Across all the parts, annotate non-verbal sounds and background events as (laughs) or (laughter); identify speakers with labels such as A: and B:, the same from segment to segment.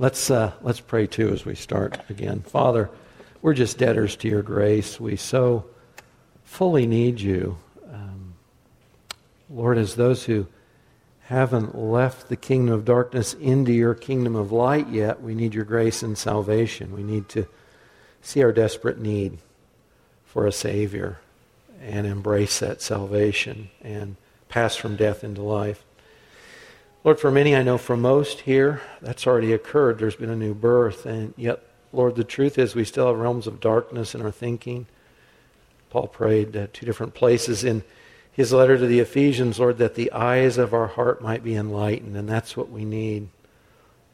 A: Let's, uh, let's pray too as we start again. Father, we're just debtors to your grace. We so fully need you. Um, Lord, as those who haven't left the kingdom of darkness into your kingdom of light yet, we need your grace and salvation. We need to see our desperate need for a Savior and embrace that salvation and pass from death into life. Lord, for many, I know for most here, that's already occurred. There's been a new birth. And yet, Lord, the truth is we still have realms of darkness in our thinking. Paul prayed at two different places in his letter to the Ephesians, Lord, that the eyes of our heart might be enlightened. And that's what we need.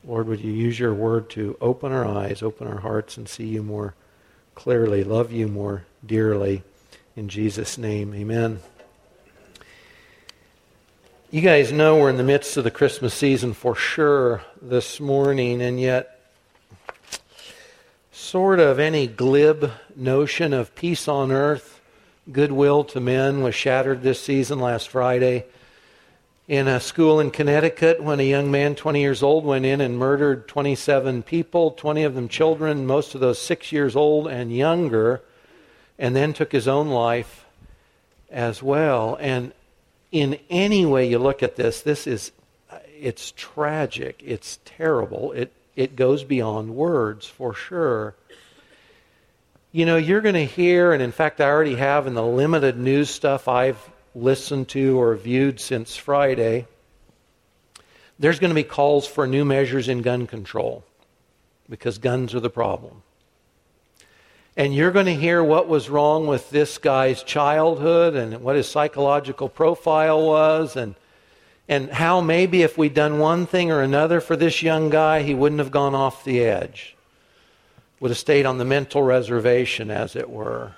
A: Lord, would you use your word to open our eyes, open our hearts, and see you more clearly, love you more dearly. In Jesus' name, amen. You guys know we're in the midst of the Christmas season for sure this morning, and yet, sort of any glib notion of peace on earth, goodwill to men was shattered this season last Friday in a school in Connecticut when a young man, 20 years old, went in and murdered 27 people, 20 of them children, most of those six years old and younger, and then took his own life as well. And in any way you look at this, this is it's tragic, it's terrible, it it goes beyond words for sure. You know, you're going to hear, and in fact, I already have in the limited news stuff I've listened to or viewed since Friday, there's going to be calls for new measures in gun control because guns are the problem and you're going to hear what was wrong with this guy's childhood and what his psychological profile was and and how maybe if we'd done one thing or another for this young guy he wouldn't have gone off the edge. Would have stayed on the mental reservation as it were.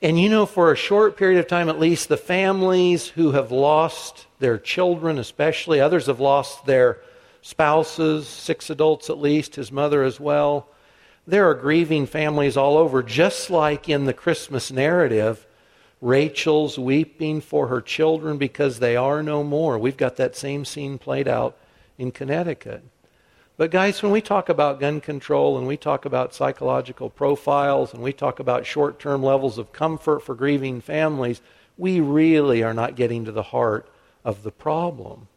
A: And you know for a short period of time at least the families who have lost their children especially others have lost their spouses six adults at least his mother as well there are grieving families all over, just like in the Christmas narrative. Rachel's weeping for her children because they are no more. We've got that same scene played out in Connecticut. But, guys, when we talk about gun control and we talk about psychological profiles and we talk about short term levels of comfort for grieving families, we really are not getting to the heart of the problem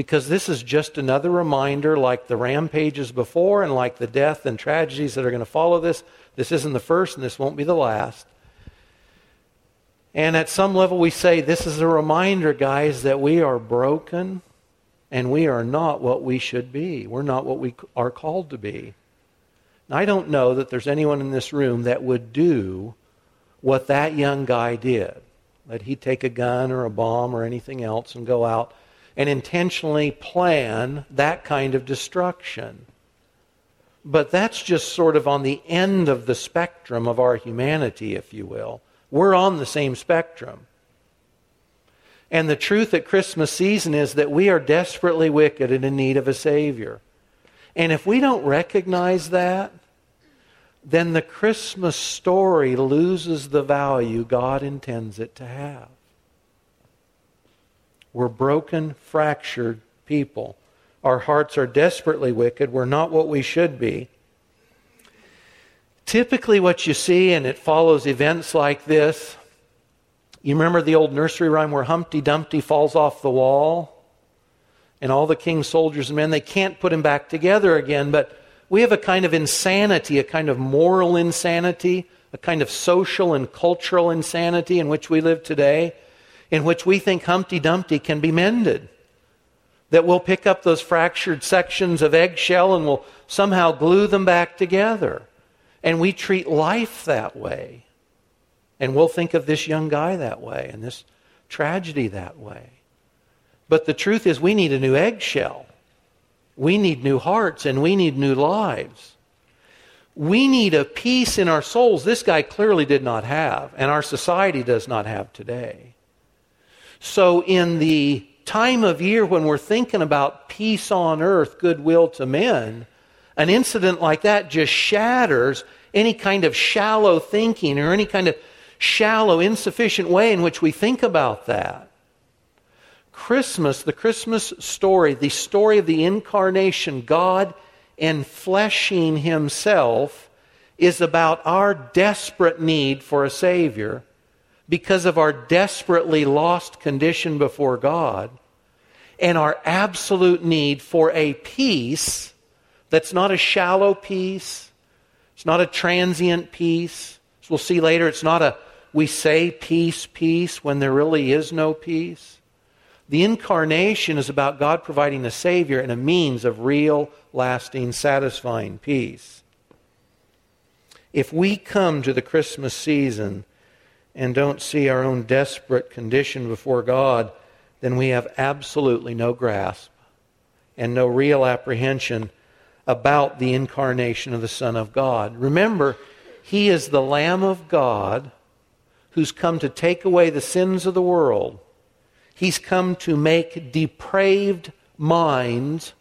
A: because this is just another reminder, like the rampages before and like the death and tragedies that are going to follow this. This isn't the first and this won't be the last. And at some level, we say this is a reminder, guys, that we are broken and we are not what we should be. We're not what we are called to be. Now, I don't know that there's anyone in this room that would do what that young guy did. That he'd take a gun or a bomb or anything else and go out and intentionally plan that kind of destruction. But that's just sort of on the end of the spectrum of our humanity, if you will. We're on the same spectrum. And the truth at Christmas season is that we are desperately wicked and in need of a Savior. And if we don't recognize that, then the Christmas story loses the value God intends it to have. We're broken, fractured people. Our hearts are desperately wicked. We're not what we should be. Typically, what you see, and it follows events like this, you remember the old nursery rhyme where Humpty Dumpty falls off the wall? And all the king's soldiers and men, they can't put him back together again. But we have a kind of insanity, a kind of moral insanity, a kind of social and cultural insanity in which we live today in which we think Humpty Dumpty can be mended. That we'll pick up those fractured sections of eggshell and we'll somehow glue them back together. And we treat life that way. And we'll think of this young guy that way and this tragedy that way. But the truth is, we need a new eggshell. We need new hearts and we need new lives. We need a peace in our souls this guy clearly did not have, and our society does not have today. So, in the time of year when we're thinking about peace on earth, goodwill to men, an incident like that just shatters any kind of shallow thinking or any kind of shallow, insufficient way in which we think about that. Christmas, the Christmas story, the story of the incarnation, God enfleshing himself is about our desperate need for a Savior because of our desperately lost condition before God and our absolute need for a peace that's not a shallow peace, it's not a transient peace. As we'll see later, it's not a we say peace, peace when there really is no peace. The incarnation is about God providing a Savior and a means of real, lasting, satisfying peace. If we come to the Christmas season and don't see our own desperate condition before God, then we have absolutely no grasp and no real apprehension about the incarnation of the Son of God. Remember, He is the Lamb of God who's come to take away the sins of the world. He's come to make depraved minds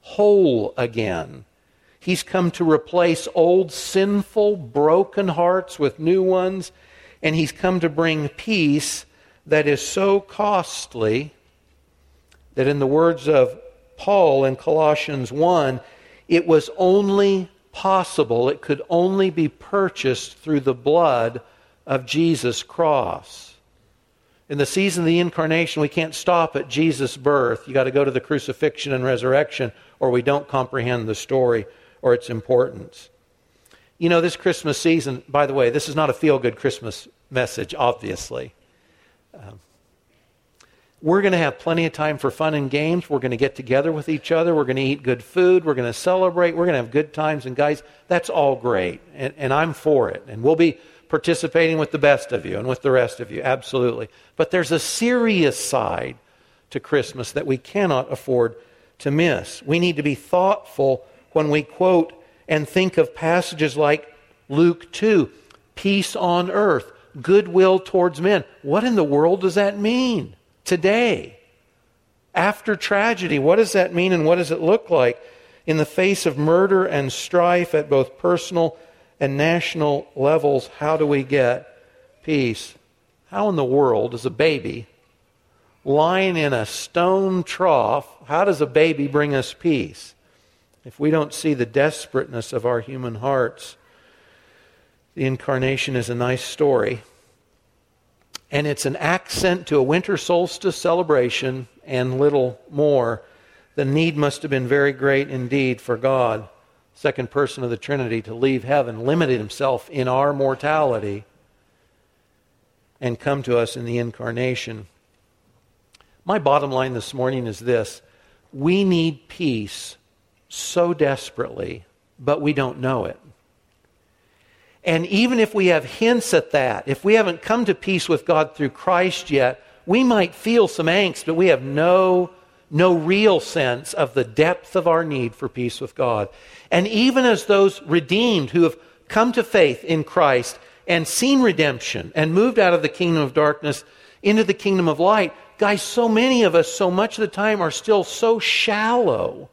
A: whole again. He's come to replace old, sinful, broken hearts with new ones, and He's come to bring peace that is so costly that, in the words of Paul in Colossians 1, it was only possible, it could only be purchased through the blood of Jesus' cross. In the season of the incarnation, we can't stop at Jesus' birth. You got to go to the crucifixion and resurrection, or we don't comprehend the story or its importance. You know, this Christmas season, by the way, this is not a feel good Christmas message, obviously. Um, we're going to have plenty of time for fun and games. We're going to get together with each other. We're going to eat good food. We're going to celebrate. We're going to have good times. And, guys, that's all great. And, and I'm for it. And we'll be participating with the best of you and with the rest of you, absolutely. But there's a serious side to Christmas that we cannot afford to miss. We need to be thoughtful when we quote and think of passages like Luke 2 peace on earth, goodwill towards men. What in the world does that mean today? After tragedy, what does that mean and what does it look like in the face of murder and strife at both personal and national levels, how do we get peace? How in the world does a baby lying in a stone trough, how does a baby bring us peace? If we don't see the desperateness of our human hearts, the incarnation is a nice story. And it's an accent to a winter solstice celebration and little more. The need must have been very great indeed for God second person of the Trinity, to leave heaven, limited himself in our mortality, and come to us in the incarnation. My bottom line this morning is this we need peace so desperately, but we don't know it. And even if we have hints at that, if we haven't come to peace with God through Christ yet, we might feel some angst, but we have no no real sense of the depth of our need for peace with God. And even as those redeemed who have come to faith in Christ and seen redemption and moved out of the kingdom of darkness into the kingdom of light, guys, so many of us, so much of the time, are still so shallow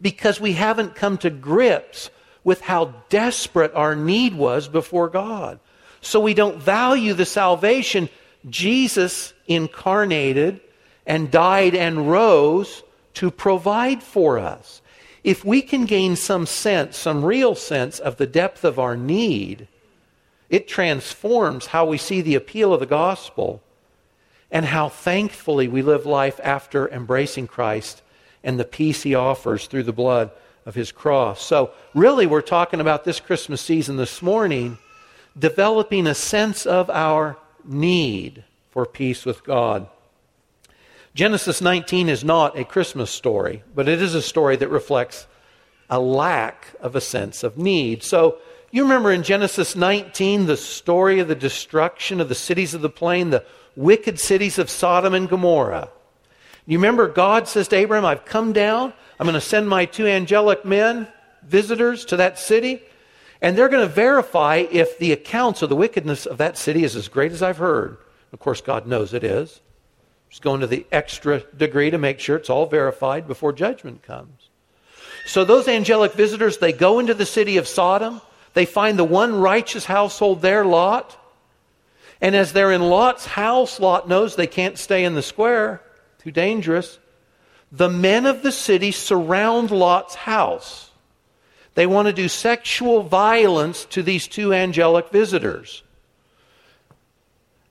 A: because we haven't come to grips with how desperate our need was before God. So we don't value the salvation Jesus incarnated and died and rose to provide for us. If we can gain some sense, some real sense of the depth of our need, it transforms how we see the appeal of the gospel and how thankfully we live life after embracing Christ and the peace he offers through the blood of his cross. So, really, we're talking about this Christmas season this morning, developing a sense of our need for peace with God. Genesis 19 is not a Christmas story, but it is a story that reflects a lack of a sense of need. So, you remember in Genesis 19 the story of the destruction of the cities of the plain, the wicked cities of Sodom and Gomorrah. You remember God says to Abraham, I've come down, I'm going to send my two angelic men, visitors to that city, and they're going to verify if the accounts of the wickedness of that city is as great as I've heard. Of course, God knows it is. Just going to the extra degree to make sure it's all verified before judgment comes. So those angelic visitors, they go into the city of Sodom. They find the one righteous household there, Lot. And as they're in Lot's house, Lot knows they can't stay in the square, too dangerous. The men of the city surround Lot's house. They want to do sexual violence to these two angelic visitors.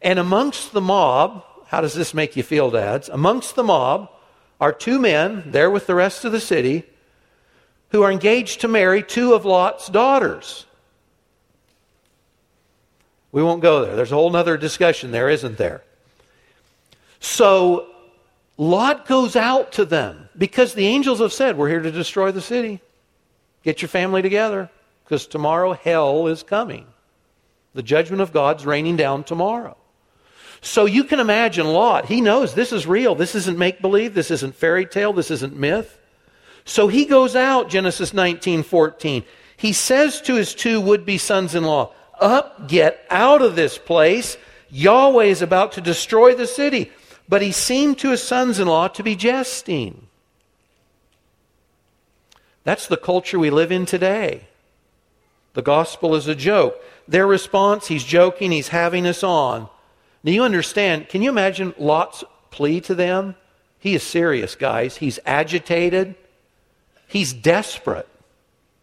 A: And amongst the mob, how does this make you feel, dads? Amongst the mob are two men there with the rest of the city who are engaged to marry two of Lot's daughters. We won't go there. There's a whole other discussion there, isn't there? So Lot goes out to them because the angels have said, We're here to destroy the city. Get your family together because tomorrow hell is coming. The judgment of God's raining down tomorrow. So you can imagine Lot. He knows this is real. This isn't make believe. This isn't fairy tale. This isn't myth. So he goes out, Genesis 19 14. He says to his two would be sons in law, Up, get out of this place. Yahweh is about to destroy the city. But he seemed to his sons in law to be jesting. That's the culture we live in today. The gospel is a joke. Their response, he's joking, he's having us on. Now you understand, can you imagine Lot's plea to them? He is serious, guys. He's agitated. He's desperate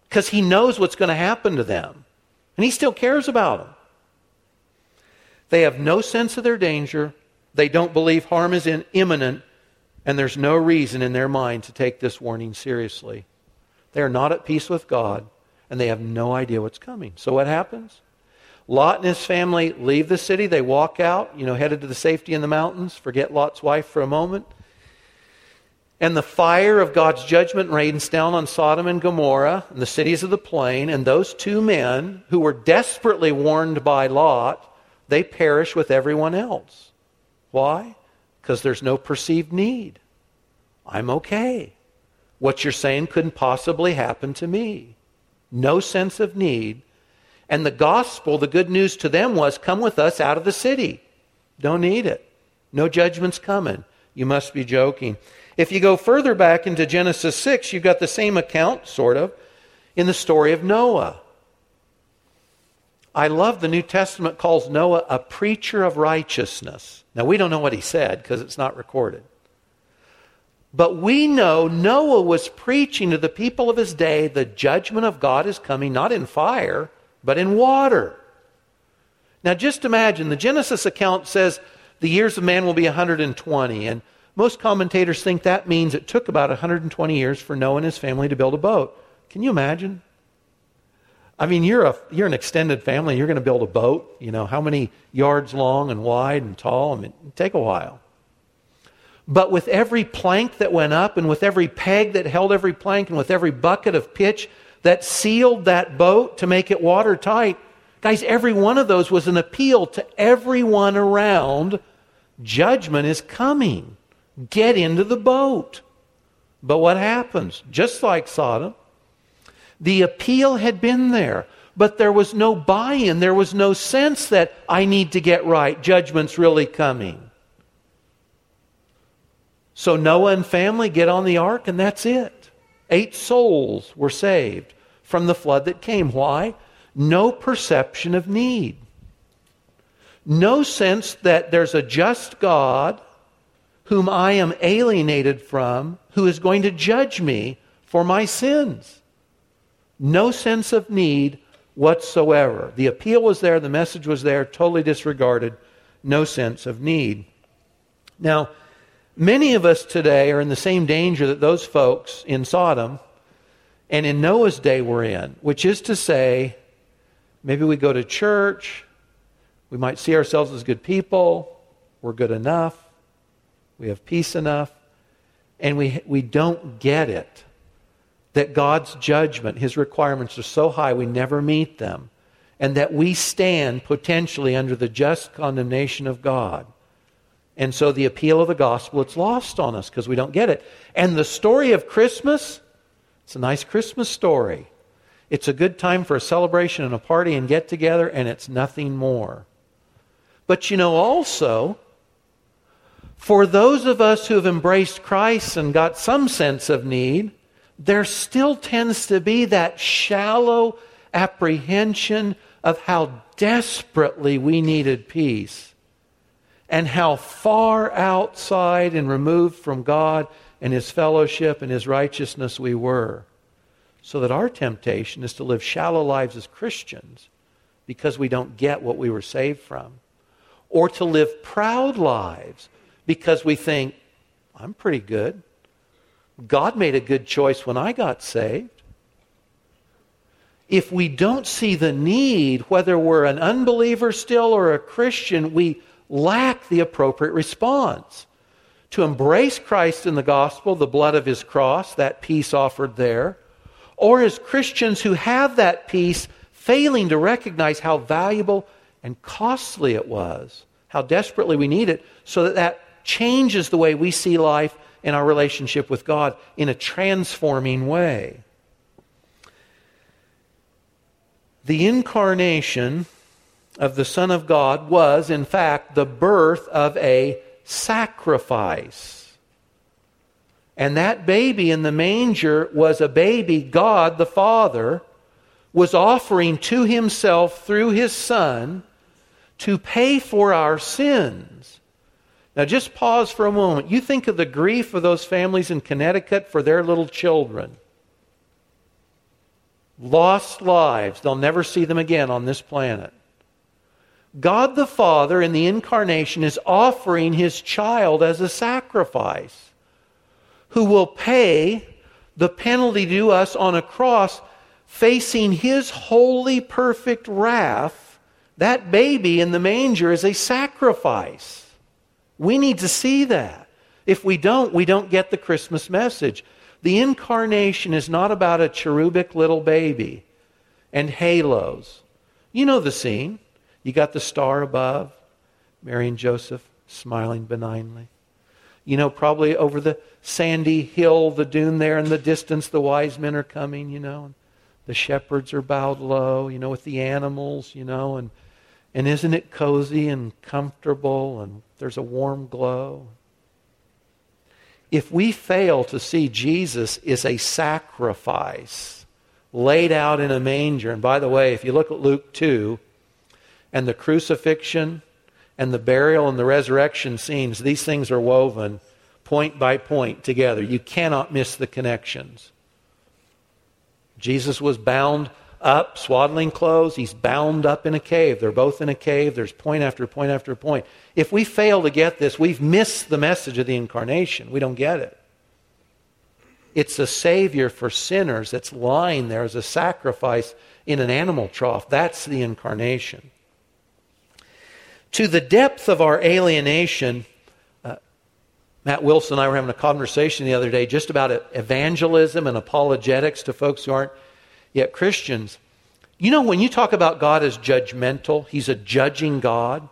A: because he knows what's going to happen to them. And he still cares about them. They have no sense of their danger. They don't believe harm is in, imminent, and there's no reason in their mind to take this warning seriously. They are not at peace with God, and they have no idea what's coming. So what happens? Lot and his family leave the city. They walk out, you know, headed to the safety in the mountains. Forget Lot's wife for a moment. And the fire of God's judgment rains down on Sodom and Gomorrah and the cities of the plain. And those two men, who were desperately warned by Lot, they perish with everyone else. Why? Because there's no perceived need. I'm okay. What you're saying couldn't possibly happen to me. No sense of need. And the gospel, the good news to them was come with us out of the city. Don't need it. No judgment's coming. You must be joking. If you go further back into Genesis 6, you've got the same account, sort of, in the story of Noah. I love the New Testament calls Noah a preacher of righteousness. Now, we don't know what he said because it's not recorded. But we know Noah was preaching to the people of his day the judgment of God is coming not in fire, but in water. Now, just imagine the Genesis account says the years of man will be 120. And most commentators think that means it took about 120 years for Noah and his family to build a boat. Can you imagine? I mean, you're, a, you're an extended family. You're going to build a boat. You know, how many yards long and wide and tall? I mean, take a while. But with every plank that went up, and with every peg that held every plank, and with every bucket of pitch that sealed that boat to make it watertight, guys, every one of those was an appeal to everyone around. Judgment is coming. Get into the boat. But what happens? Just like Sodom, the appeal had been there, but there was no buy in. There was no sense that I need to get right. Judgment's really coming. So Noah and family get on the ark, and that's it. Eight souls were saved from the flood that came. Why? No perception of need. No sense that there's a just God whom I am alienated from who is going to judge me for my sins. No sense of need whatsoever. The appeal was there, the message was there, totally disregarded. No sense of need. Now, many of us today are in the same danger that those folks in Sodom and in Noah's day were in, which is to say, maybe we go to church, we might see ourselves as good people, we're good enough, we have peace enough, and we, we don't get it that God's judgment, his requirements are so high we never meet them, and that we stand potentially under the just condemnation of God. And so the appeal of the gospel, it's lost on us because we don't get it. And the story of Christmas, it's a nice Christmas story. It's a good time for a celebration and a party and get together, and it's nothing more. But you know, also, for those of us who have embraced Christ and got some sense of need, there still tends to be that shallow apprehension of how desperately we needed peace and how far outside and removed from God and His fellowship and His righteousness we were. So that our temptation is to live shallow lives as Christians because we don't get what we were saved from. Or to live proud lives because we think, I'm pretty good. God made a good choice when I got saved. If we don't see the need, whether we're an unbeliever still or a Christian, we lack the appropriate response. To embrace Christ in the gospel, the blood of his cross, that peace offered there, or as Christians who have that peace, failing to recognize how valuable and costly it was, how desperately we need it, so that that changes the way we see life and our relationship with God in a transforming way. The incarnation of the Son of God was, in fact, the birth of a sacrifice. And that baby in the manger was a baby God the Father was offering to himself through his Son to pay for our sins. Now, just pause for a moment. You think of the grief of those families in Connecticut for their little children. Lost lives. They'll never see them again on this planet. God the Father in the incarnation is offering his child as a sacrifice who will pay the penalty to us on a cross facing his holy, perfect wrath. That baby in the manger is a sacrifice. We need to see that. If we don't, we don't get the Christmas message. The incarnation is not about a cherubic little baby and halos. You know the scene. You got the star above, Mary and Joseph smiling benignly. You know, probably over the sandy hill, the dune there in the distance, the wise men are coming, you know. And the shepherds are bowed low, you know, with the animals, you know, and and isn't it cozy and comfortable and there's a warm glow? If we fail to see Jesus is a sacrifice laid out in a manger, and by the way, if you look at Luke 2, and the crucifixion and the burial and the resurrection scenes, these things are woven point by point together. You cannot miss the connections. Jesus was bound up, swaddling clothes. He's bound up in a cave. They're both in a cave. There's point after point after point. If we fail to get this, we've missed the message of the incarnation. We don't get it. It's a Savior for sinners that's lying there as a sacrifice in an animal trough. That's the incarnation. To the depth of our alienation, uh, Matt Wilson and I were having a conversation the other day just about evangelism and apologetics to folks who aren't yet Christians. You know, when you talk about God as judgmental, He's a judging God.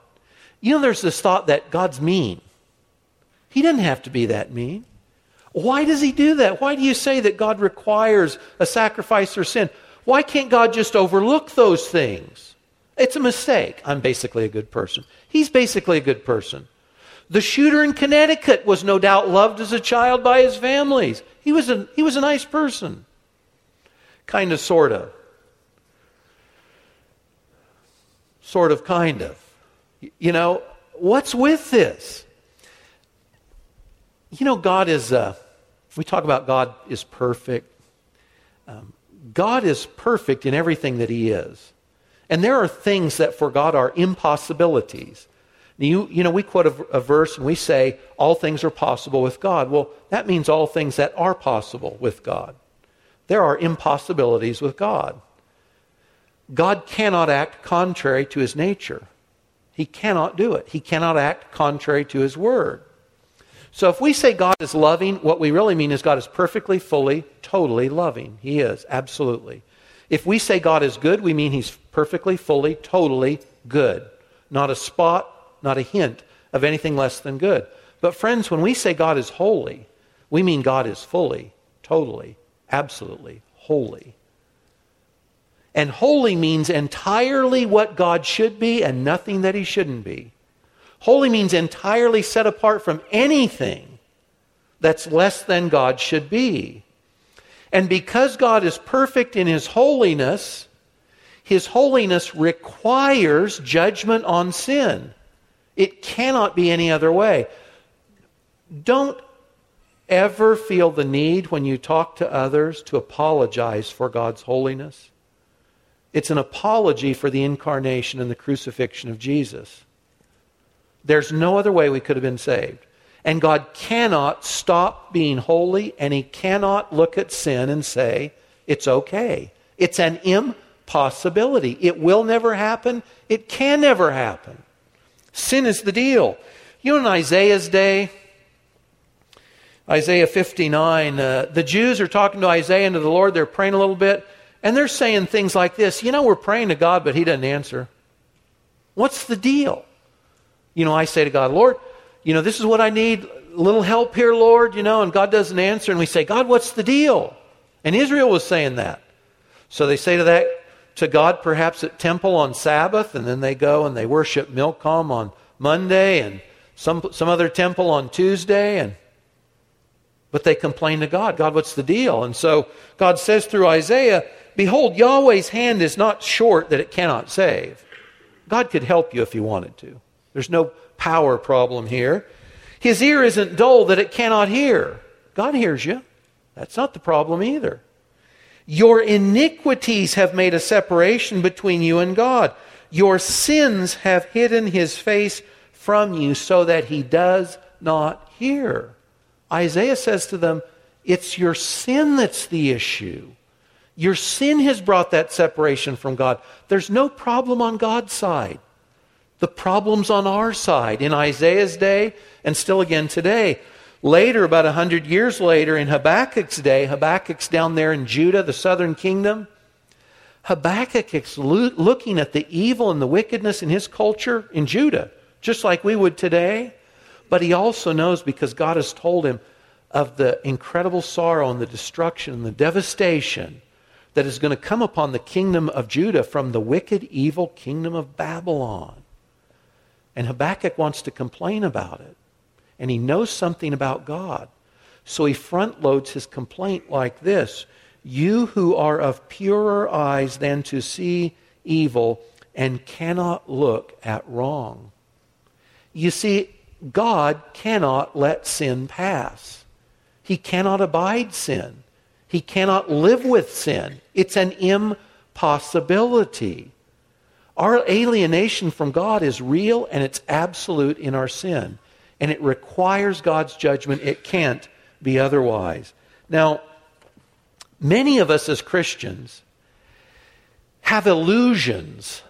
A: You know, there's this thought that God's mean. He doesn't have to be that mean. Why does He do that? Why do you say that God requires a sacrifice for sin? Why can't God just overlook those things? It's a mistake. I'm basically a good person. He's basically a good person. The shooter in Connecticut was no doubt loved as a child by his families. He was a, he was a nice person. Kind of, sort of. Sort of, kind of. You know, what's with this? You know, God is, uh, we talk about God is perfect. Um, God is perfect in everything that He is. And there are things that for God are impossibilities. You, you know, we quote a, a, verse and we say, all things are possible with God. Well, that means all things that are possible with God. There are impossibilities with God. God cannot act contrary to his nature. He cannot do it. He cannot act contrary to his word. So if we say God is loving, what we really mean is God is perfectly, fully, totally loving. He is, absolutely. If we say God is good, we mean he's perfectly, fully, totally good. Not a spot, not a hint of anything less than good. But, friends, when we say God is holy, we mean God is fully, totally, absolutely holy. And holy means entirely what God should be and nothing that he shouldn't be. Holy means entirely set apart from anything that's less than God should be. And because God is perfect in his holiness, his holiness requires judgment on sin. It cannot be any other way. Don't ever feel the need when you talk to others to apologize for God's holiness? It's an apology for the incarnation and the crucifixion of Jesus. There's no other way we could have been saved. And God cannot stop being holy, and He cannot look at sin and say, it's okay. It's an impossibility. It will never happen. It can never happen. Sin is the deal. You know, in Isaiah's day, Isaiah 59, uh, the Jews are talking to Isaiah and to the Lord. They're praying a little bit, and they're saying things like this You know, we're praying to God, but He doesn't answer. What's the deal? You know, I say to God, Lord, you know, this is what I need. A little help here, Lord, you know, and God doesn't answer. And we say, God, what's the deal? And Israel was saying that. So they say to that to God perhaps at temple on Sabbath, and then they go and they worship Milcom on Monday and some, some other temple on Tuesday, and but they complain to God. God, what's the deal? And so God says through Isaiah, Behold, Yahweh's hand is not short that it cannot save. God could help you if he wanted to. There's no power problem here. His ear isn't dull that it cannot hear. God hears you. That's not the problem either. Your iniquities have made a separation between you and God. Your sins have hidden his face from you so that he does not hear. Isaiah says to them, It's your sin that's the issue. Your sin has brought that separation from God. There's no problem on God's side. The problem's on our side in Isaiah's day and still again today. Later, about a hundred years later, in Habakkuk's day, Habakkuk's down there in Judah, the southern kingdom. Habakkuk is looking at the evil and the wickedness in his culture in Judah, just like we would today. But he also knows because God has told him of the incredible sorrow and the destruction and the devastation that is going to come upon the kingdom of Judah from the wicked, evil kingdom of Babylon. And Habakkuk wants to complain about it. And he knows something about God. So he front loads his complaint like this You who are of purer eyes than to see evil and cannot look at wrong. You see, God cannot let sin pass. He cannot abide sin. He cannot live with sin. It's an impossibility. Our alienation from God is real and it's absolute in our sin. And it requires God's judgment. It can't be otherwise. Now, many of us as Christians have illusions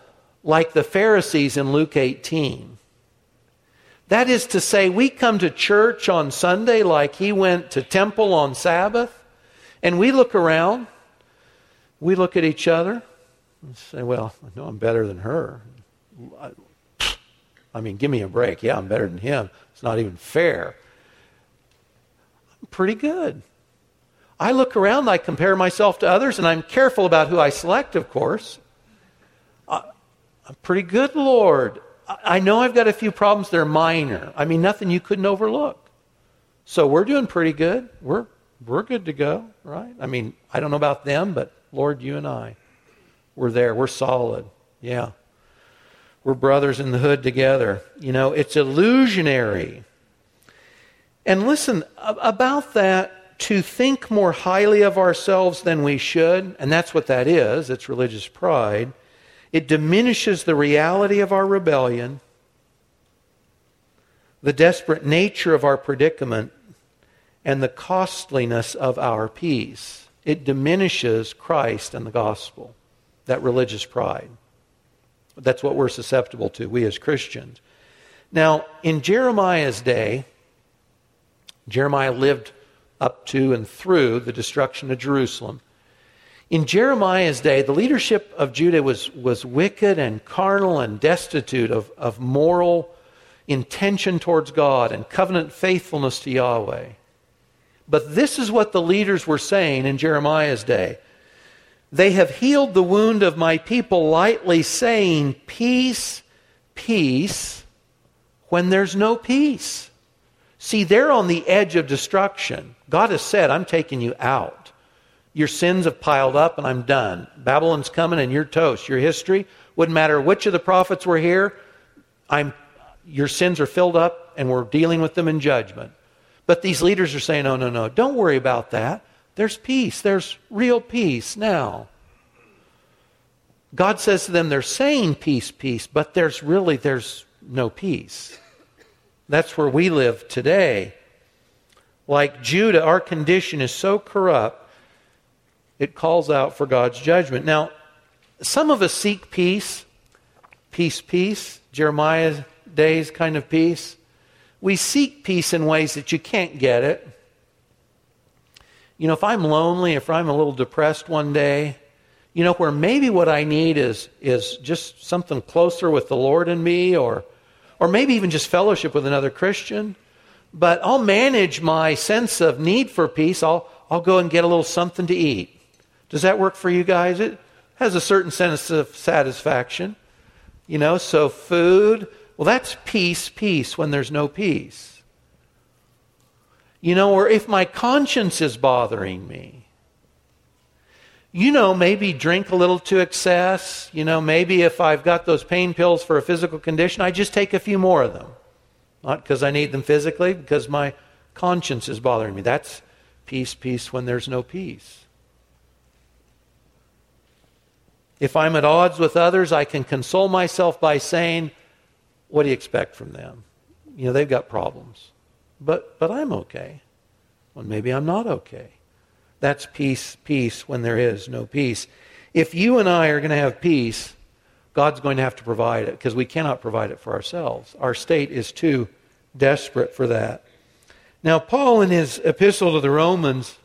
A: like the Pharisees in Luke 18 that is to say, we come to church on Sunday like he went to temple on Sabbath, and we look around, we look at each other, and say, Well, I know I'm better than her. I mean, give me a break. Yeah, I'm better than him. It's not even fair. I'm pretty good. I look around, I compare myself to others, and I'm careful about who I select, of course. I'm pretty good, Lord. I know I've got a few problems. They're minor. I mean, nothing you couldn't overlook. So we're doing pretty good. We're, we're good to go, right? I mean, I don't know about them, but Lord, you and I, we're there. We're solid. Yeah. We're brothers in the hood together. You know, it's illusionary. And listen, about that, to think more highly of ourselves than we should, and that's what that is, it's religious pride it diminishes the reality of our rebellion, the desperate nature of our predicament, and the costliness of our peace. It diminishes Christ and the gospel, that religious pride. That's what we're susceptible to, we as Christians. Now, in Jeremiah's day, Jeremiah lived up to and through the destruction of Jerusalem. In Jeremiah's day, the leadership of Judah was, was wicked and carnal and destitute of, of moral intention towards God and covenant faithfulness to Yahweh. But this is what the leaders were saying in Jeremiah's day. They have healed the wound of my people lightly, saying, Peace, peace, when there's no peace. See, they're on the edge of destruction. God has said, I'm taking you out. Your sins have piled up and I'm done. Babylon's coming and you're toast. Your history wouldn't matter which of the prophets were here. I'm, your sins are filled up and we're dealing with them in judgment. But these leaders are saying, no, no, no, don't worry about that. There's peace. There's real peace now. God says to them, they're saying peace, peace, but there's really, there's no peace. That's where we live today. Like Judah, our condition is so corrupt, it calls out for God's judgment. Now, some of us seek peace, peace, peace, Jeremiah's days kind of peace. We seek peace in ways that you can't get it. You know, if I'm lonely, if I'm a little depressed one day, you know, where maybe what I need is, is just something closer with the Lord and me, or, or maybe even just fellowship with another Christian. But I'll manage my sense of need for peace. I'll, I'll go and get a little something to eat. Does that work for you guys? It has a certain sense of satisfaction. You know, so food, well, that's peace, peace when there's no peace. You know, or if my conscience is bothering me, you know, maybe drink a little to excess. You know, maybe if I've got those pain pills for a physical condition, I just take a few more of them. Not because I need them physically, because my conscience is bothering me. That's peace, peace when there's no peace. If I'm at odds with others, I can console myself by saying, What do you expect from them? You know, they've got problems. But, but I'm okay. Well, maybe I'm not okay. That's peace, peace when there is no peace. If you and I are going to have peace, God's going to have to provide it because we cannot provide it for ourselves. Our state is too desperate for that. Now, Paul, in his epistle to the Romans,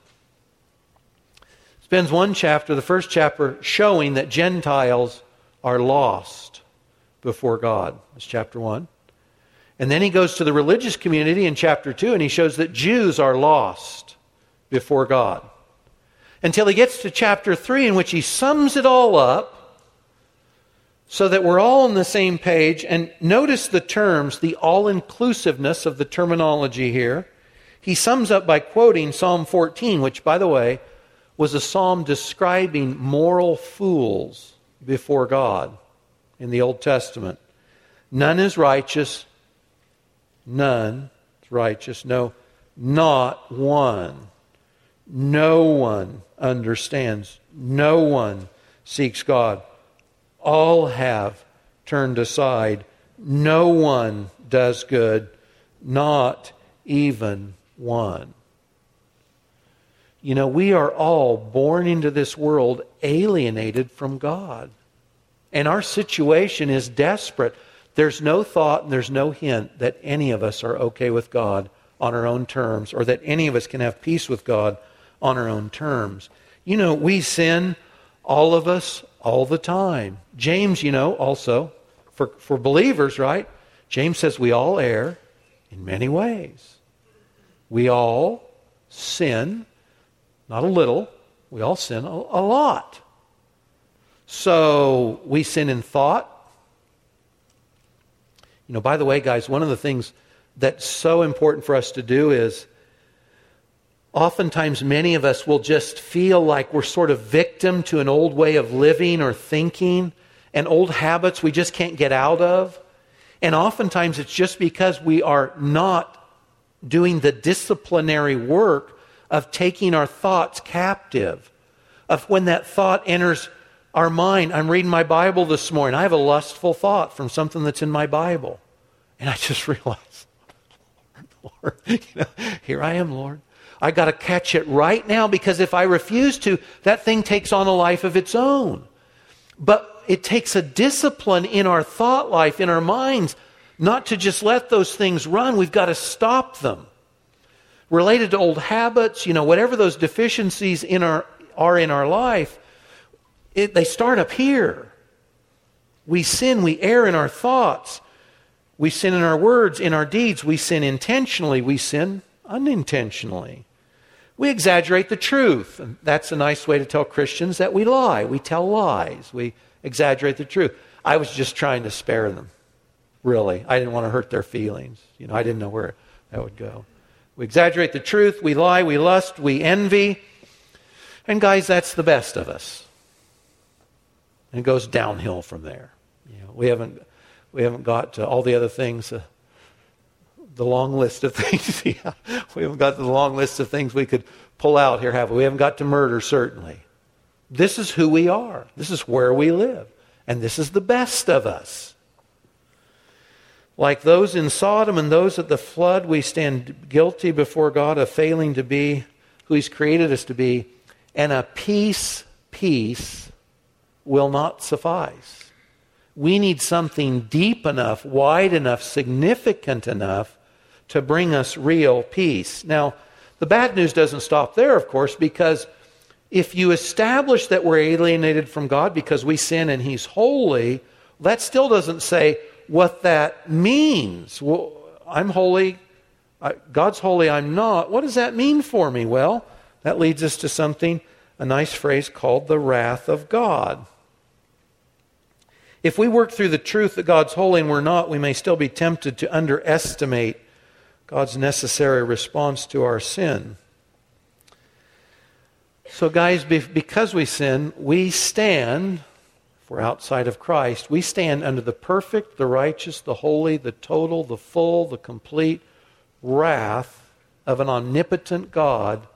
A: spends one chapter, the first chapter, showing that Gentiles are lost before God. That's chapter 1. And then he goes to the religious community in chapter 2 and he shows that Jews are lost before God until he gets to chapter 3, in which he sums it all up so that we're all on the same page. And notice the terms, the all inclusiveness of the terminology here. He sums up by quoting Psalm 14, which, by the way, was a psalm describing moral fools before God in the Old Testament. None is righteous, none is righteous, no, not one. No one understands. No one seeks God. All have turned aside. No one does good, not even one. You know, we are all born into this world alienated from God. And our situation is desperate. There's no thought and there's no hint that any of us are okay with God on our own terms or that any of us can have peace with God on our own terms. You know, we sin, all of us, all the time. James, you know, also, for, for believers, right? James says we all err in many ways. We all sin, not a little, we all sin a, a lot. So we sin in thought. You know, by the way, guys, one of the things that's so important for us to do is Oftentimes, many of us will just feel like we're sort of victim to an old way of living or thinking and old habits we just can't get out of. And oftentimes, it's just because we are not doing the disciplinary work of taking our thoughts captive. Of when that thought enters our mind. I'm reading my Bible this morning. I have a lustful thought from something that's in my Bible. And I just (laughs) realized, Lord, (laughs) you know, here I am, Lord. I got to catch it right now because if I refuse to, that thing takes on a life of its own. But it takes a discipline in our thought life, in our minds, not to just let those things run. We've got to stop them. Related to old habits, you know, whatever those deficiencies in our, are in our life, it, they start up here. We sin, we err in our thoughts. We sin in our words, in our deeds. We sin intentionally, we sin unintentionally. We exaggerate the truth. And that's a nice way to tell Christians that we lie. We tell lies. We exaggerate the truth. I was just trying to spare them, really. I didn't want to hurt their feelings. You know, I didn't know where that would go. We exaggerate the truth. We lie. We lust. We envy. And guys, that's the best of us. And it goes downhill from there. You know, we haven't we haven't got to all the other things. Uh, the long list of (laughs) things. we haven't got the long list of things we could pull out here, have we? We haven't got to murder, certainly. This is who we are. This is where we live. And this is the best of us. Like those in Sodom and those at the flood, we stand guilty before God of failing to be who He's created us to be, and a peace, peace will not suffice. We need something deep enough, wide enough, significant enough to bring us real peace. Now, the bad news doesn't stop there, of course, because if you establish that we're alienated from God because we sin and He's holy, that still doesn't say what that means. Well, I'm holy, God's holy, I'm not. What does that mean for me? Well, that leads us to something, a nice phrase called the wrath of God. If we work through the truth that God's holy and we're not, we may still be tempted to underestimate God's necessary response to our sin. So, guys, because we sin, we stand, we're outside of Christ, we stand under the perfect, the righteous, the holy, the total, the full, the complete wrath of an omnipotent God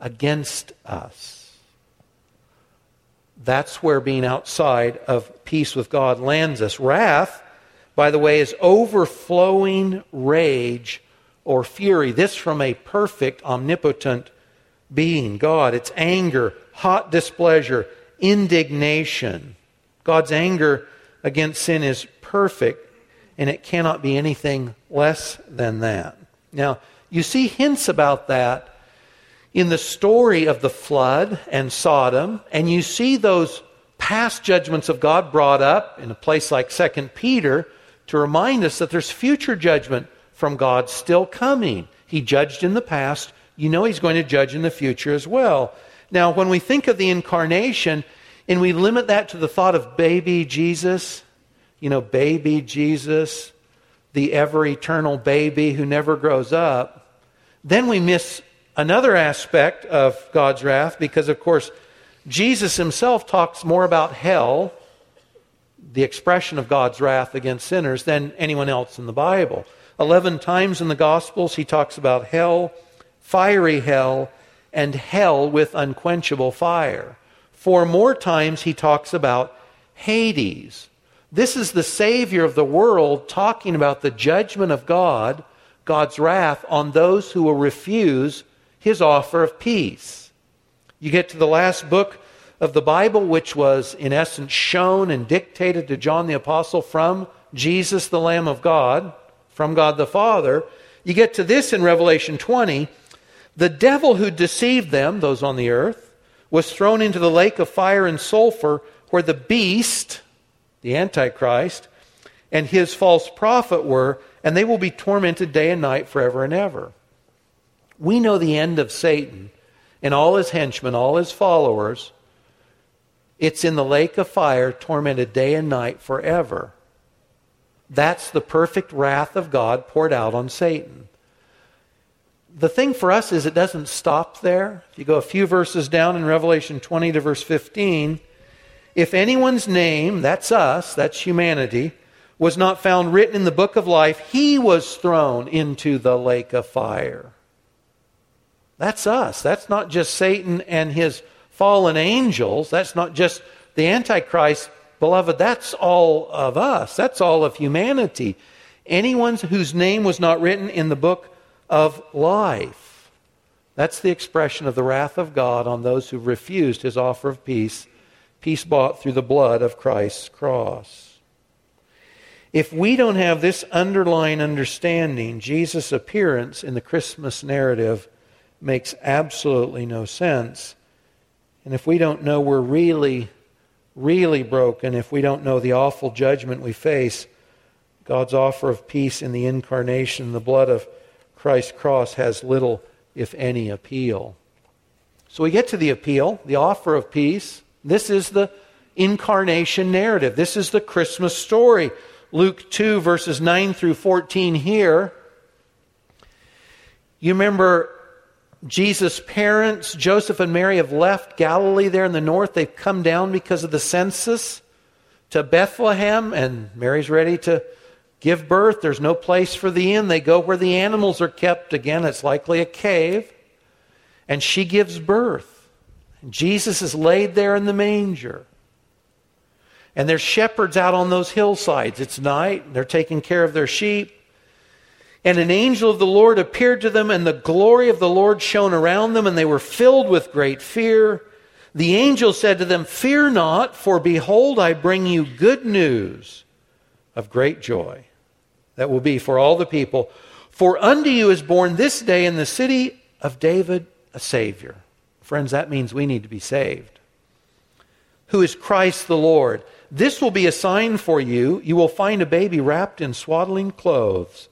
A: against us. That's where being outside of peace with God lands us. Wrath, by the way, is overflowing rage or fury. This from a perfect, omnipotent being, God. It's anger, hot displeasure, indignation. God's anger against sin is perfect, and it cannot be anything less than that. Now, you see hints about that in the story of the flood and Sodom, and you see those past judgments of God brought up in a place like 2 Peter to remind us that there's future judgment from God still coming. He judged in the past. You know He's going to judge in the future as well. Now, when we think of the incarnation and we limit that to the thought of baby Jesus, you know, baby Jesus, the ever eternal baby who never grows up, then we miss another aspect of God's wrath because, of course, Jesus himself talks more about hell, the expression of God's wrath against sinners, than anyone else in the Bible. Eleven times in the Gospels, he talks about hell, fiery hell, and hell with unquenchable fire. Four more times, he talks about Hades. This is the Savior of the world talking about the judgment of God, God's wrath on those who will refuse his offer of peace. You get to the last book of the Bible, which was in essence shown and dictated to John the Apostle from Jesus, the Lamb of God, from God the Father. You get to this in Revelation 20. The devil who deceived them, those on the earth, was thrown into the lake of fire and sulfur where the beast, the Antichrist, and his false prophet were, and they will be tormented day and night forever and ever. We know the end of Satan and all his henchmen, all his followers. It's in the lake of fire, tormented day and night forever. That's the perfect wrath of God poured out on Satan. The thing for us is it doesn't stop there. If you go a few verses down in Revelation 20 to verse 15, if anyone's name, that's us, that's humanity, was not found written in the book of life, he was thrown into the lake of fire. That's us. That's not just Satan and his fallen angels. That's not just the Antichrist. Beloved, that's all of us. That's all of humanity. Anyone whose name was not written in the book of life. That's the expression of the wrath of God on those who refused his offer of peace, peace bought through the blood of Christ's cross. If we don't have this underlying understanding, Jesus' appearance in the Christmas narrative makes absolutely no sense. And if we don't know we're really, really broken, if we don't know the awful judgment we face, God's offer of peace in the incarnation, the blood of Christ's cross, has little, if any, appeal. So we get to the appeal, the offer of peace. This is the incarnation narrative. This is the Christmas story. Luke 2, verses 9 through 14 here. You remember Jesus' parents, Joseph and Mary, have left Galilee there in the north. They've come down because of the census to Bethlehem, and Mary's ready to give birth. There's no place for the inn. They go where the animals are kept. Again, it's likely a cave. And she gives birth. And Jesus is laid there in the manger. And there's shepherds out on those hillsides. It's night. They're taking care of their sheep. And an angel of the Lord appeared to them, and the glory of the Lord shone around them, and they were filled with great fear. The angel said to them, Fear not, for behold, I bring you good news of great joy that will be for all the people. For unto you is born this day in the city of David a Savior. Friends, that means we need to be saved. Who is Christ the Lord? This will be a sign for you. You will find a baby wrapped in swaddling clothes,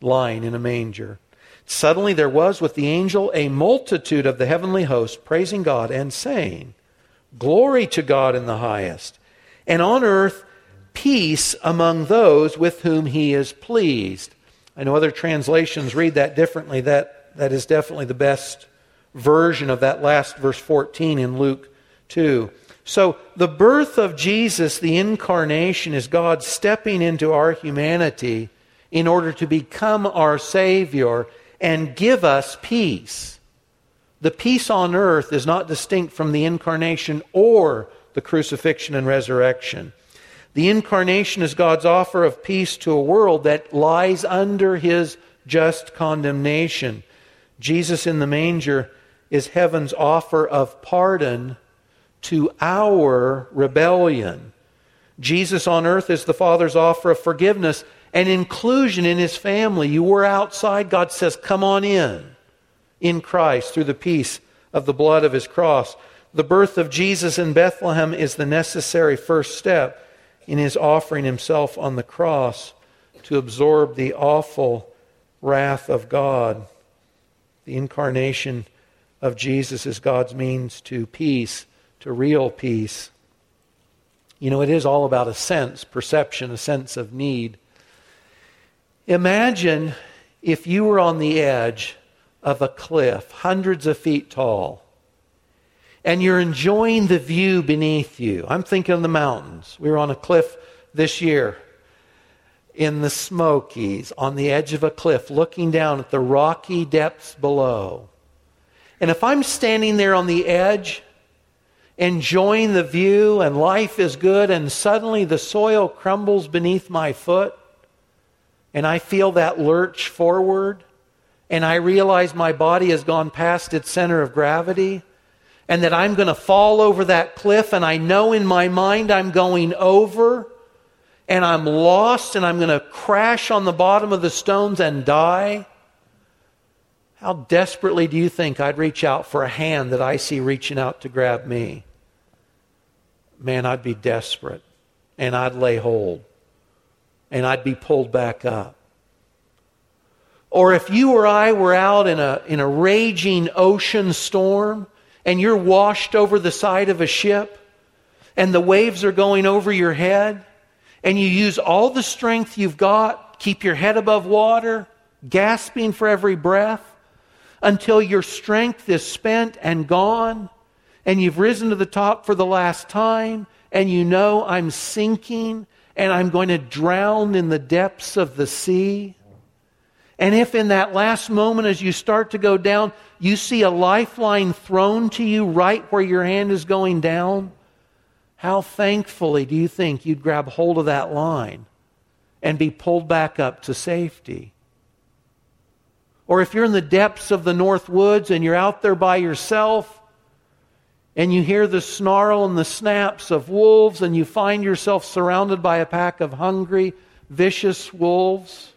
A: lying in a manger. Suddenly there was with the angel a multitude of the heavenly host praising God and saying, Glory to God in the highest, and on earth peace among those with whom he is pleased. I know other translations read that differently. That, that is definitely the best version of that last verse 14 in Luke 2. So, the birth of Jesus, the incarnation, is God stepping into our humanity in order to become our Savior and give us peace. The peace on earth is not distinct from the incarnation or the crucifixion and resurrection. The incarnation is God's offer of peace to a world that lies under his just condemnation. Jesus in the manger is heaven's offer of pardon to our rebellion. Jesus on earth is the Father's offer of forgiveness and inclusion in his family. You were outside, God says, Come on in, in Christ, through the peace of the blood of his cross. The birth of Jesus in Bethlehem is the necessary first step in his offering himself on the cross to absorb the awful wrath of God. The incarnation of Jesus is God's means to peace, to real peace. You know, it is all about a sense, perception, a sense of need. Imagine if you were on the edge of a cliff, hundreds of feet tall, and you're enjoying the view beneath you. I'm thinking of the mountains. We were on a cliff this year in the Smokies on the edge of a cliff looking down at the rocky depths below. And if I'm standing there on the edge, enjoying the view, and life is good, and suddenly the soil crumbles beneath my foot, and I feel that lurch forward, and I realize my body has gone past its center of gravity, and that I'm going to fall over that cliff, and I know in my mind I'm going over, and I'm lost, and I'm going to crash on the bottom of the stones and die. How desperately do you think I'd reach out for a hand that I see reaching out to grab me? Man, I'd be desperate, and I'd lay hold, and I'd be pulled back up. Or if you or I were out in a, in a raging ocean storm, and you're washed over the side of a ship and the waves are going over your head and you use all the strength you've got, keep your head above water, gasping for every breath until your strength is spent and gone and you've risen to the top for the last time and you know I'm sinking and I'm going to drown in the depths of the sea. And if in that last moment, as you start to go down, you see a lifeline thrown to you right where your hand is going down, how thankfully do you think you'd grab hold of that line and be pulled back up to safety? Or if you're in the depths of the North Woods and you're out there by yourself and you hear the snarl and the snaps of wolves and you find yourself surrounded by a pack of hungry, vicious wolves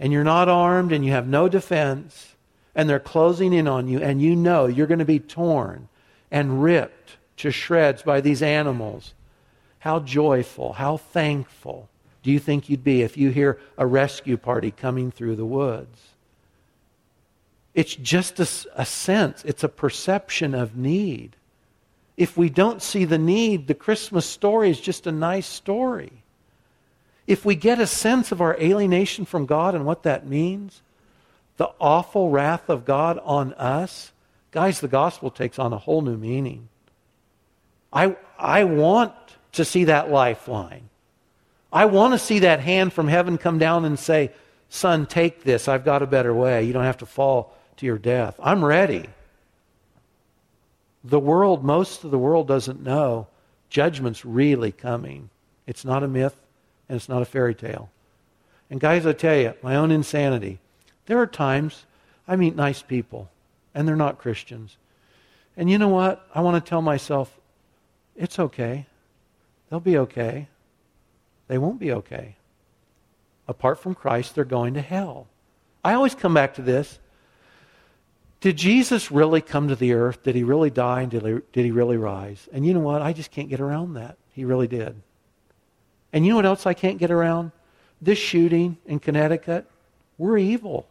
A: and you're not armed and you have no defense, and they're closing in on you, and you know you're going to be torn and ripped to shreds by these animals, how joyful, how thankful do you think you'd be if you hear a rescue party coming through the woods? It's just a, a sense, it's a perception of need. If we don't see the need, the Christmas story is just a nice story if we get a sense of our alienation from God and what that means, the awful wrath of God on us, guys, the gospel takes on a whole new meaning. I, I want to see that lifeline. I want to see that hand from heaven come down and say, Son, take this. I've got a better way. You don't have to fall to your death. I'm ready. The world, most of the world doesn't know judgment's really coming. It's not a myth and it's not a fairy tale. And guys, I tell you, my own insanity. There are times I meet nice people and they're not Christians. And you know what? I want to tell myself, it's okay. They'll be okay. They won't be okay. Apart from Christ, they're going to hell. I always come back to this. Did Jesus really come to the earth? Did he really die? And did he, did he really rise? And you know what? I just can't get around that. He really did. And you know what else I can't get around? This shooting in Connecticut, we're evil.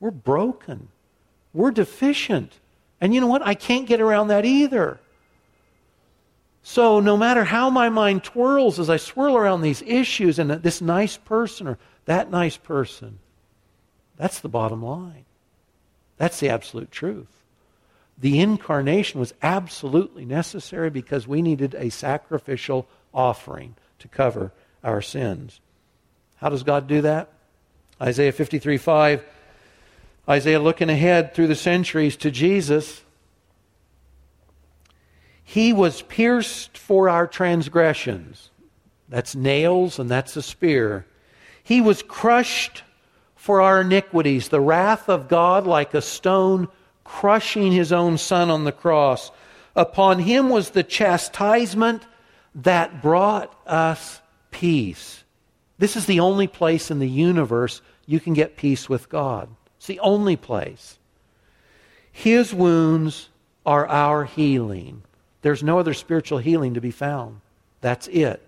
A: We're broken. We're deficient. And you know what? I can't get around that either. So, no matter how my mind twirls as I swirl around these issues and this nice person or that nice person, that's the bottom line. That's the absolute truth. The incarnation was absolutely necessary because we needed a sacrificial offering to cover our sins. How does God do that? Isaiah 53 5. Isaiah looking ahead through the centuries to Jesus. He was pierced for our transgressions. That's nails and that's a spear. He was crushed for our iniquities. The wrath of God, like a stone, crushing his own son on the cross. Upon him was the chastisement that brought us peace. This is the only place in the universe you can get peace with God. It's the only place. His wounds are our healing. There's no other spiritual healing to be found. That's it.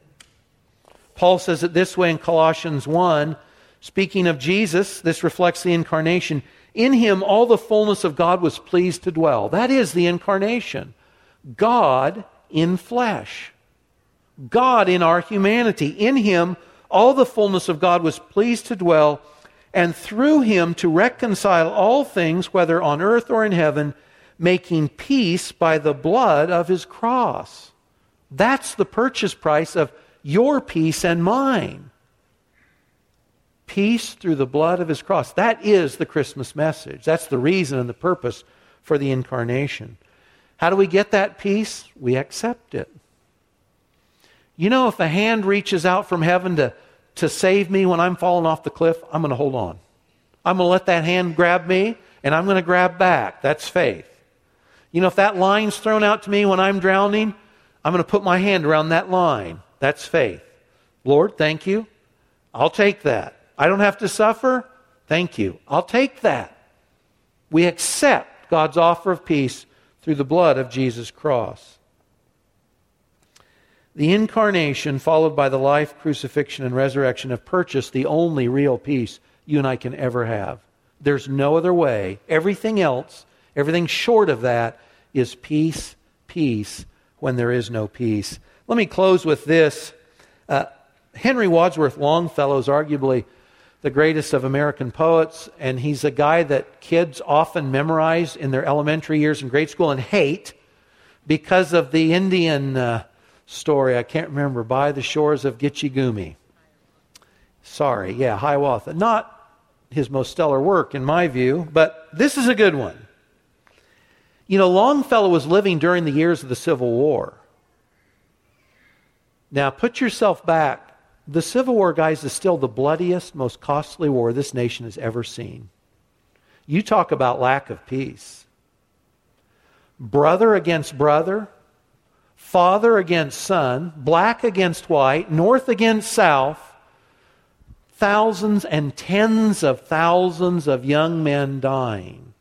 A: Paul says it this way in Colossians 1 Speaking of Jesus, this reflects the incarnation. In him, all the fullness of God was pleased to dwell. That is the incarnation. God in flesh. God in our humanity. In him, all the fullness of God was pleased to dwell, and through him to reconcile all things, whether on earth or in heaven, making peace by the blood of his cross. That's the purchase price of your peace and mine peace through the blood of his cross. That is the Christmas message. That's the reason and the purpose for the incarnation. How do we get that peace? We accept it. You know, if a hand reaches out from heaven to, to save me when I'm falling off the cliff, I'm going to hold on. I'm going to let that hand grab me, and I'm going to grab back. That's faith. You know, if that line's thrown out to me when I'm drowning, I'm going to put my hand around that line. That's faith. Lord, thank you. I'll take that. I don't have to suffer? Thank you. I'll take that. We accept God's offer of peace through the blood of Jesus' cross. The incarnation, followed by the life, crucifixion, and resurrection, have purchased the only real peace you and I can ever have. There's no other way. Everything else, everything short of that, is peace, peace, when there is no peace. Let me close with this. Uh, Henry Wadsworth Longfellow is arguably the greatest of American poets, and he's a guy that kids often memorize in their elementary years in grade school and hate because of the Indian uh, story. I can't remember, by the shores of Gitche Gumee. Sorry, yeah, Hiawatha. Not his most stellar work, in my view, but this is a good one. You know, Longfellow was living during the years of the Civil War. Now, put yourself back the Civil War, guys, is still the bloodiest, most costly war this nation has ever seen. You talk about lack of peace. Brother against brother, father against son, black against white, north against south, thousands and tens of thousands of young men dying.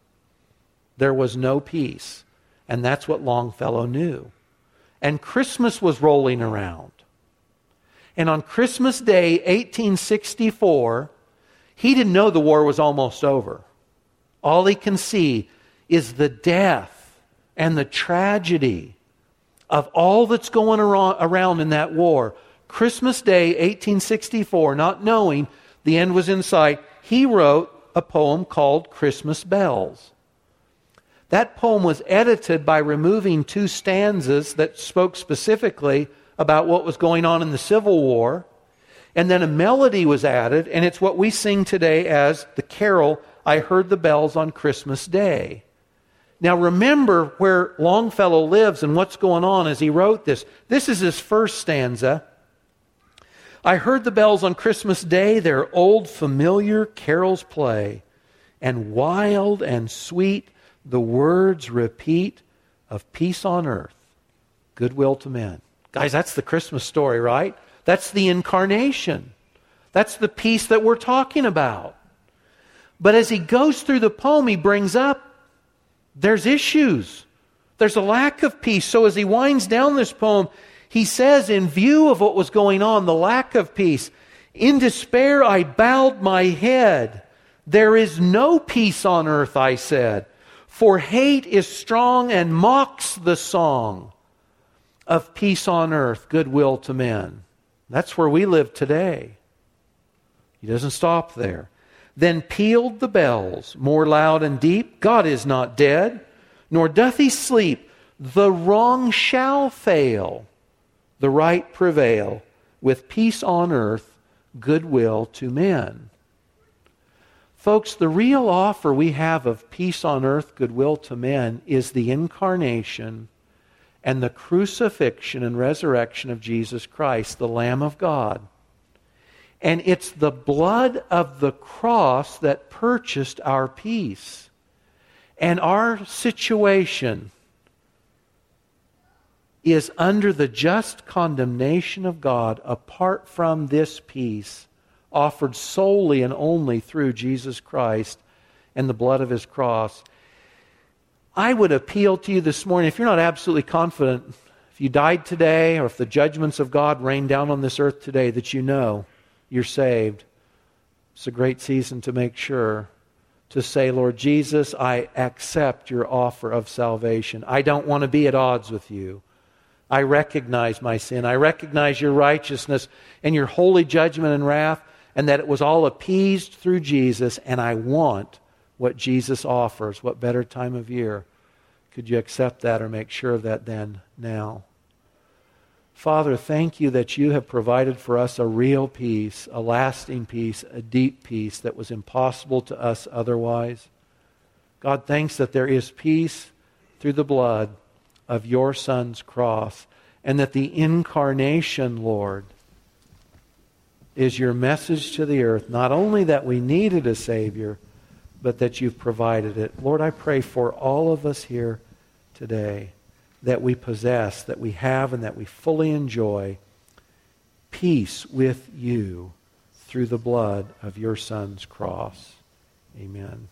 A: There was no peace. And that's what Longfellow knew. And Christmas was rolling around. And on Christmas Day, 1864, he didn't know the war was almost over. All he can see is the death and the tragedy of all that's going around in that war. Christmas Day, 1864, not knowing the end was in sight, he wrote a poem called Christmas Bells. That poem was edited by removing two stanzas that spoke specifically about what was going on in the Civil War And then a melody was added, and it's what we sing today as the carol, I Heard the Bells on Christmas Day. Now remember where Longfellow lives and what's going on as he wrote this. This is his first stanza. I heard the bells on Christmas Day, their old familiar carols play, and wild and sweet the words repeat of peace on earth, goodwill to men. Guys, that's the Christmas story, right? That's the incarnation. That's the peace that we're talking about. But as he goes through the poem, he brings up there's issues. There's a lack of peace. So as he winds down this poem, he says, in view of what was going on, the lack of peace, in despair I bowed my head. There is no peace on earth, I said, for hate is strong and mocks the song of peace on earth, goodwill to men. That's where we live today. He doesn't stop there. Then pealed the bells more loud and deep God is not dead, nor doth he sleep. The wrong shall fail, the right prevail, with peace on earth, goodwill to men. Folks, the real offer we have of peace on earth, goodwill to men, is the incarnation and the crucifixion and resurrection of Jesus Christ, the Lamb of God. And it's the blood of the cross that purchased our peace. And our situation is under the just condemnation of God apart from this peace offered solely and only through Jesus Christ and the blood of his cross. I would appeal to you this morning, if you're not absolutely confident, if you died today or if the judgments of God rain down on this earth today, that you know you're saved. It's a great season to make sure to say, Lord Jesus, I accept your offer of salvation. I don't want to be at odds with you. I recognize my sin. I recognize your righteousness and your holy judgment and wrath, and that it was all appeased through Jesus, and I want what Jesus offers. What better time of year? Could you accept that or make sure of that then, now? Father, thank you that you have provided for us a real peace, a lasting peace, a deep peace that was impossible to us otherwise. God, thanks that there is peace through the blood of your Son's cross, and that the incarnation, Lord, is your message to the earth. Not only that we needed a Savior, but that you've provided it. Lord, I pray for all of us here today that we possess, that we have, and that we fully enjoy peace with you through the blood of your Son's cross. Amen.